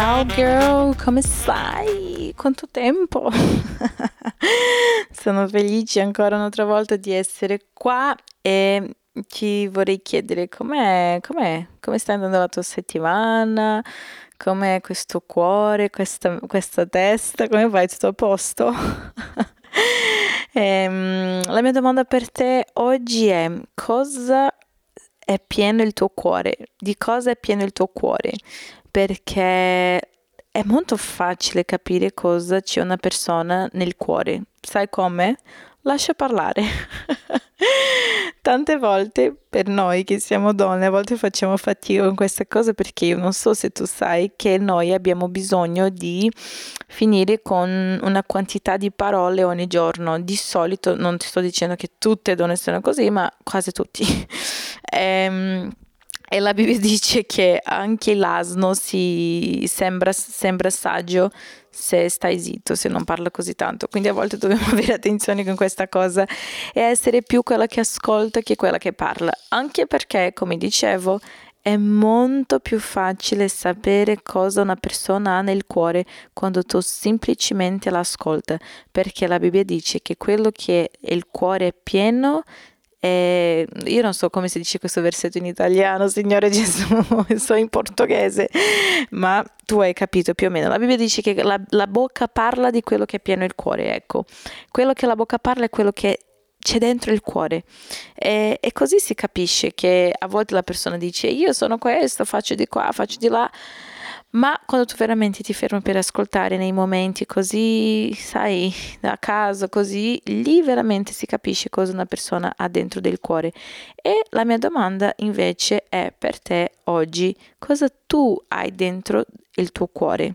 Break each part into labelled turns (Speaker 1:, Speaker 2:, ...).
Speaker 1: Ciao girl, come stai? Quanto tempo? Sono felice ancora un'altra volta di essere qua e ti vorrei chiedere com'è, com'è, come sta andando la tua settimana, com'è questo cuore, questa, questa testa, come vai tutto a posto? e, ehm, la mia domanda per te oggi è cosa è pieno il tuo cuore? Di cosa è pieno il tuo cuore? Perché è molto facile capire cosa c'è una persona nel cuore. Sai come? Lascia parlare. Tante volte per noi che siamo donne, a volte facciamo fatica con queste cose perché io non so se tu sai che noi abbiamo bisogno di finire con una quantità di parole ogni giorno. Di solito non ti sto dicendo che tutte donne sono così, ma quasi tutti. ehm, e la Bibbia dice che anche l'asno si sembra, sembra saggio se stai zitto, se non parla così tanto. Quindi a volte dobbiamo avere attenzione con questa cosa e essere più quella che ascolta che quella che parla. Anche perché, come dicevo, è molto più facile sapere cosa una persona ha nel cuore quando tu semplicemente l'ascolta, perché la Bibbia dice che quello che il cuore è pieno e io non so come si dice questo versetto in italiano, Signore Gesù, so in portoghese, ma tu hai capito più o meno. La Bibbia dice che la, la bocca parla di quello che è pieno il cuore, ecco. Quello che la bocca parla è quello che c'è dentro il cuore e, e, così si capisce che a volte la persona dice io sono questo, faccio di qua, faccio di là, ma quando tu veramente ti fermi per ascoltare nei momenti così, sai, da caso, così, lì veramente si capisce cosa una persona ha dentro del cuore. E la mia domanda invece è per te oggi, cosa tu hai dentro il tuo cuore?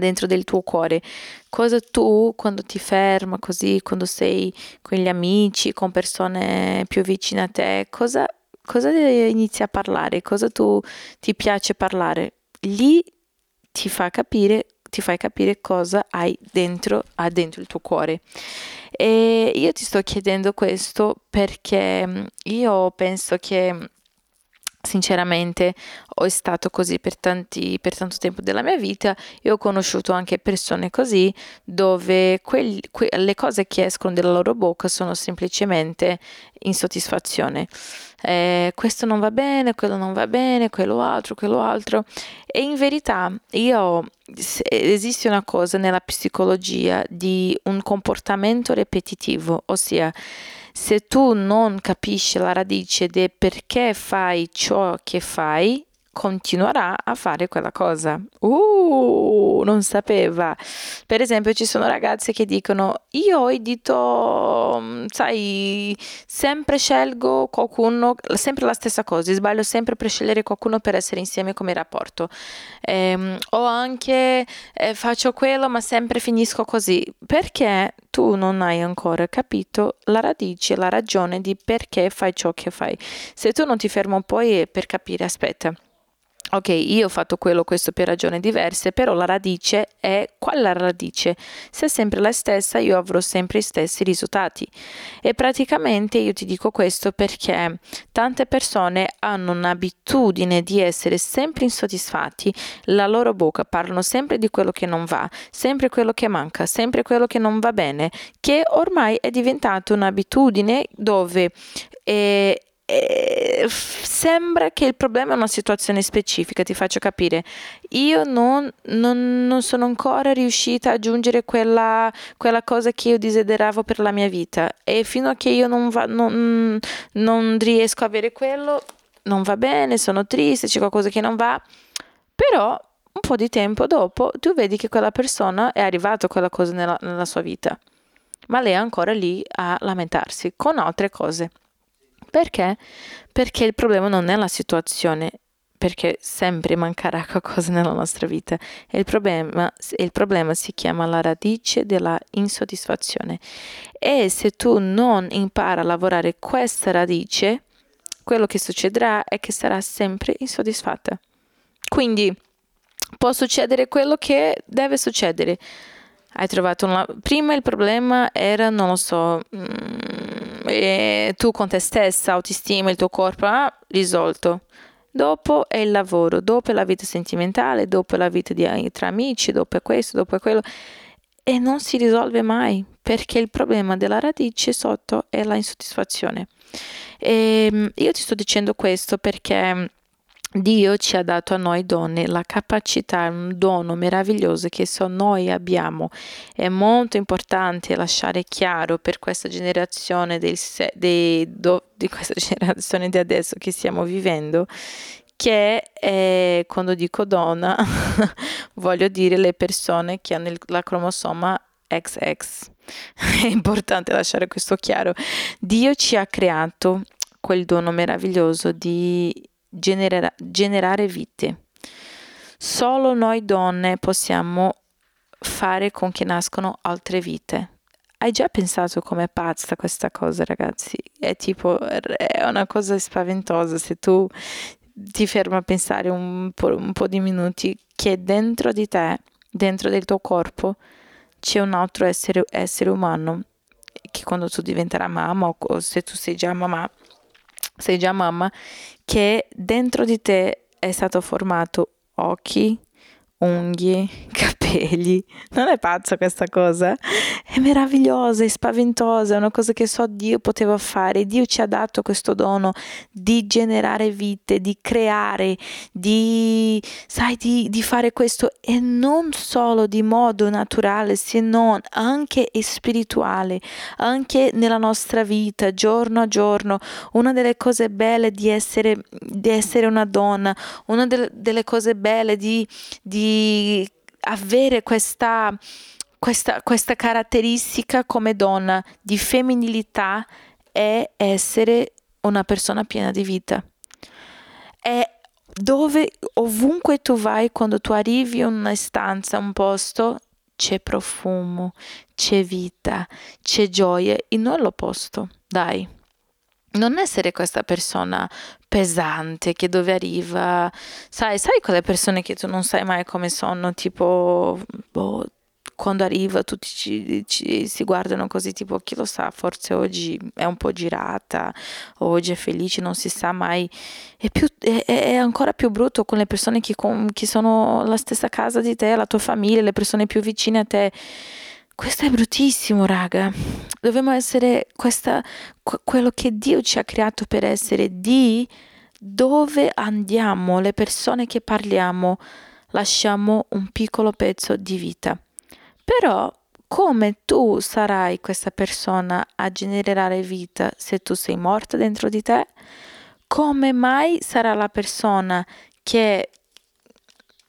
Speaker 1: dentro del tuo cuore, cosa tu quando ti ferma così, quando sei con gli amici, con persone più vicine a te, cosa, cosa inizi a parlare, cosa tu ti piace parlare, lì ti fa capire ti fai capire cosa hai dentro, ha dentro il tuo cuore. E io ti sto chiedendo questo perché mm, io penso che sinceramente ho stato così per, tanti, per tanto tempo della mia vita e ho conosciuto anche persone così dove quelli, que, le cose che escono dalla loro bocca sono semplicemente insoddisfazione. Eh, questo non va bene, quello non va bene, quello altro, quello altro. E in verità io esiste una cosa nella psicologia di un comportamento ripetitivo, ossia se tu non capisci la radice del perché fai ciò che fai, continuerà a fare quella cosa. Uh, non sapeva. Per esempio, ci sono ragazze che dicono: Io ho il dito, mm, sai, sempre scelgo qualcuno, sempre la stessa cosa, sbaglio sempre per scegliere qualcuno per essere insieme come rapporto. Eh, o anche eh, faccio quello, ma sempre finisco così. Perché tu non hai ancora capito la radice, la ragione di perché fai ciò che fai. Se tu non ti fermo poi per capire, aspetta ok, io ho fatto quello, questo per ragioni diverse, però la radice è qual la radice? Se è sempre la stessa, io avrò sempre i stessi risultati. E praticamente io ti dico questo perché tante persone hanno un'abitudine di essere sempre insoddisfatti, la loro bocca parlano sempre di quello che non va, sempre quello che manca, sempre quello che non va bene, che ormai è diventato un'abitudine dove eh, sembra che il problema è una situazione specifica, ti faccio capire. Io non, non, non sono ancora riuscita a aggiungere quella, quella, cosa che io desideravo per la mia vita e fino a che io non, va, non, non riesco a avere quello, non va bene, sono triste, c'è qualcosa che non va. Però un po' di tempo dopo tu vedi che quella persona è arrivata a quella cosa nella, nella sua vita, ma lei è ancora lì a lamentarsi con altre cose. Perché? Perché il problema non è la situazione, perché sempre mancherà qualcosa nella nostra vita. Il problema, il problema si chiama la radice della insoddisfazione. E se tu non impari a lavorare questa radice, quello che succederà è che sarà sempre insoddisfatta. Quindi può succedere quello che deve succedere. Hai trovato una... Prima il problema era, non lo so, mm, tu con te stessa, autostima, il tuo corpo, ah, risolto. dopo è il lavoro, dopo è la vita sentimentale, dopo è la vita di, tra amici, dopo è questo, dopo è quello e non si risolve mai perché il problema della radice sotto è la insoddisfazione. E ehm, io ti sto dicendo questo perché Dio ci ha dato a noi donne la capacità, un dono meraviglioso che solo noi abbiamo. È molto importante lasciare chiaro per questa generazione del, dei, do, di questa generazione di adesso che stiamo vivendo che è, quando dico donna voglio dire le persone che hanno il, la cromosoma XX. È importante lasciare questo chiaro. Dio ci ha creato quel dono meraviglioso di genera- generare vite. Solo noi donne possiamo fare con che nascono altre vite. Hai già pensato com'è pazza questa cosa, ragazzi? È tipo, è una cosa spaventosa se tu ti fermi a pensare un po', un po' di minuti che dentro di te, dentro del tuo corpo, c'è un altro essere, essere umano che quando tu diventerai mamma o se tu sei già mamma, sei già mamma, che dentro di te è stato formato occhi, unghie, capelli. Non è pazza questa cosa? È meravigliosa, è spaventosa, è una cosa che so Dio poteva fare. Dio ci ha dato questo dono di generare vite, di creare, di, sai, di, di fare questo e non solo di modo naturale, se non anche spirituale, anche nella nostra vita, giorno a giorno. Una delle cose belle di essere, di essere una donna, una delle, delle cose belle di, di avere questa, questa, questa caratteristica come donna di femminilità è essere una persona piena di vita. È dove ovunque tu vai, quando tu arrivi in una stanza, un posto, c'è profumo, c'è vita, c'è gioia, e non l'opposto, dai non essere questa persona pesante che dove arriva, sai, sai quelle persone che tu non sai mai come sono, tipo, boh, quando arriva tutti ci, ci, si guardano così tipo chi lo sa forse oggi è un po' girata oggi è felice non si sa mai. È, più, è, è ancora più brutto con le persone che, con, che sono la stessa casa di te la tua famiglia le persone più vicine a te questo è bruttissimo, raga. Dobbiamo essere questa, quello che Dio ci ha creato per essere, di dove andiamo, le persone che parliamo, lasciamo un piccolo pezzo di vita. Però come tu sarai questa persona a generare vita se tu sei morta dentro di te? Come mai sarà la persona che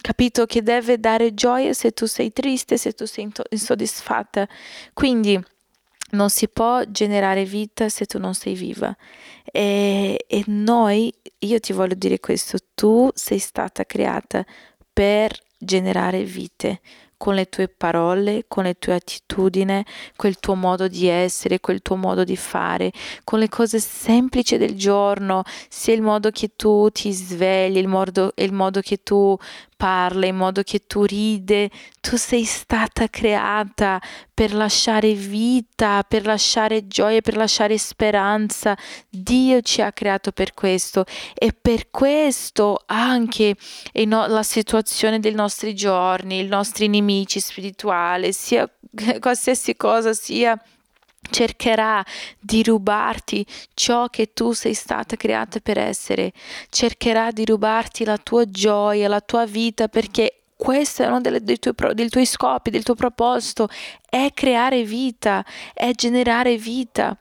Speaker 1: capito che deve dare gioia se tu sei triste, se tu sei insoddisfatta. Quindi non si può generare vita se tu non sei viva. E, e noi, io ti voglio dire questo, tu sei stata creata per generare vite con le tue parole, con le tue attitudini, quel tuo modo di essere, quel tuo modo di fare, con le cose semplici del giorno, sia il modo che tu ti svegli, il modo, il modo che tu parla, in modo che tu ride, tu sei stata creata per lasciare vita, per lasciare gioia, per lasciare speranza. Dio ci ha creato per questo e per questo anche no, la situazione dei nostri giorni, i nostri nemici spirituali, sia qualsiasi cosa sia cercherà di rubarti ciò che tu sei stata creata per essere, cercherà di rubarti la tua gioia, la tua vita perché questo è uno delle, dei, tuoi, dei tuoi scopi, del tuo proposito, è creare vita, è generare vita.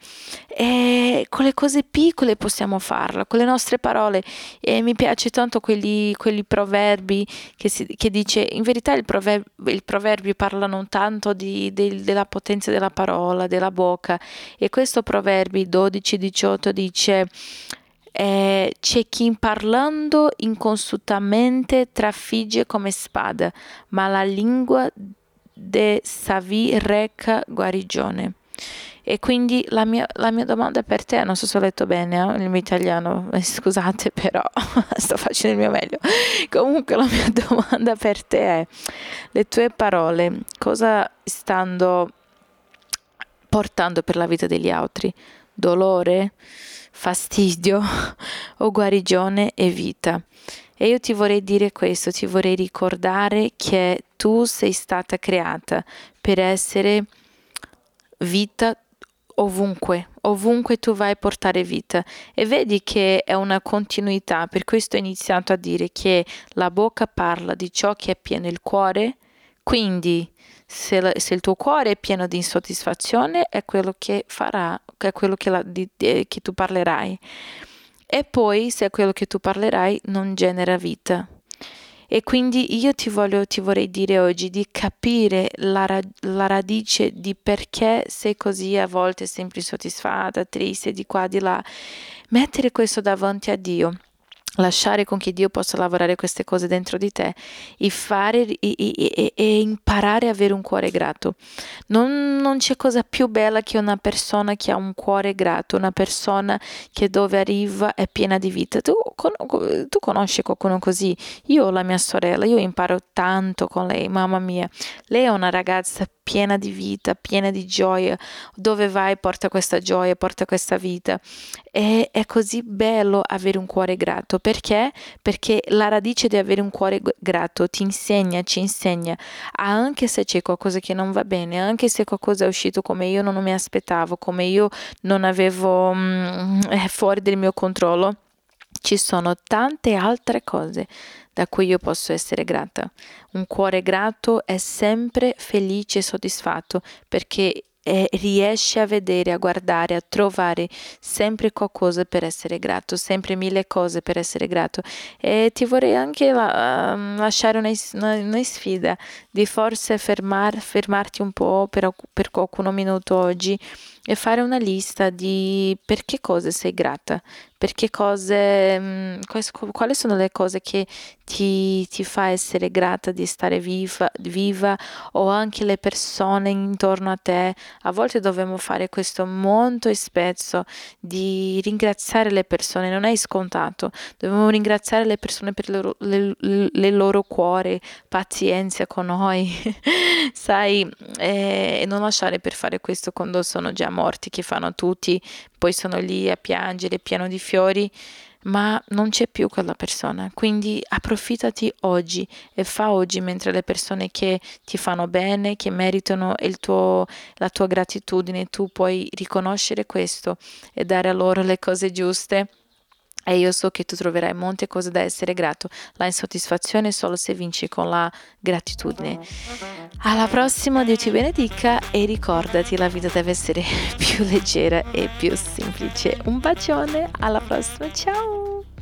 Speaker 1: E con le cose piccole possiamo farla, con le nostre parole. E mi piace tanto quelli, quelli proverbi che, si, che dice, in verità il proverbio, i proverbi parlano tanto di, di, della potenza della parola, della bocca. E questo proverbi 12-18 dice eh, c'è chi parlando inconsultamente trafigge come spada, ma la lingua de savi reca guarigione. E quindi la mia, la mia, domanda per te, non so se ho letto bene eh, il mio italiano, eh, scusate però sto facendo il mio meglio. Comunque la mia domanda per te è, le tue parole cosa stanno portando per la vita degli altri? dolore, fastidio o guarigione e vita. E io ti vorrei dire questo, ti vorrei ricordare che tu sei stata creata per essere vita ovunque, ovunque tu vai a portare vita. E vedi che è una continuità, per questo ho iniziato a dire che la bocca parla di ciò che è pieno il cuore, quindi se, la, se il tuo cuore è pieno di insoddisfazione è quello che farà, è quello che, la, di, di, che tu parlerai. E poi se quello che tu parlerai non genera vita. E quindi io ti, voglio, ti vorrei dire oggi di capire la, la, radice di perché sei così a volte sempre insoddisfatta, triste, di qua, di là. Mettere questo davanti a Dio lasciare con che Dio possa lavorare queste cose dentro di te e, fare, e, e, e imparare a avere un cuore grato. Non, non, c'è cosa più bella che una persona che ha un cuore grato, una persona che dove arriva è piena di vita. Tu, con, tu conosci qualcuno così? Io ho la mia sorella, io imparo tanto con lei, mamma mia. Lei è una ragazza piena di vita, piena di gioia. Dove vai porta questa gioia, porta questa vita. E è così bello avere un cuore grato. Perché? Perché la radice di avere un cuore grato ti insegna, ci insegna, anche se c'è qualcosa che non va bene, anche se qualcosa è uscito come io non mi aspettavo, come io non avevo mm, è fuori del mio controllo ci sono tante altre cose da cui io posso essere grata. Un cuore grato è sempre felice e soddisfatto perché e riesce a vedere, a guardare, a trovare sempre qualcosa per essere grato, sempre mille cose per essere grato. E ti vorrei anche la, uh, lasciare una, una, una, sfida di forse fermar, fermarti un po' per, per qualcuno minuto oggi e fare una lista di per che cose sei grata, per che cose, mm, quali sono le cose che ti, ti fa essere grata di stare viva, viva o anche le persone intorno a te. A volte dobbiamo fare questo molto spesso di ringraziare le persone, non è scontato, dobbiamo ringraziare le persone per loro, le, le loro cuore, pazienza con noi, sai, e non lasciare per fare questo quando sono già morti che fanno tutti, poi sono lì a piangere pieno di fiori, ma non c'è più quella persona. Quindi approfittati oggi e fa oggi mentre le persone che ti fanno bene, che meritano tuo, la tua gratitudine, tu puoi riconoscere questo e dare a loro le cose giuste e io so che tu troverai molte cose da essere grato. La insoddisfazione solo se vinci con la gratitudine. Alla prossima, Dio ti benedica e ricordati, la vita deve essere più leggera e più semplice. Un bacione, alla prossima, ciao!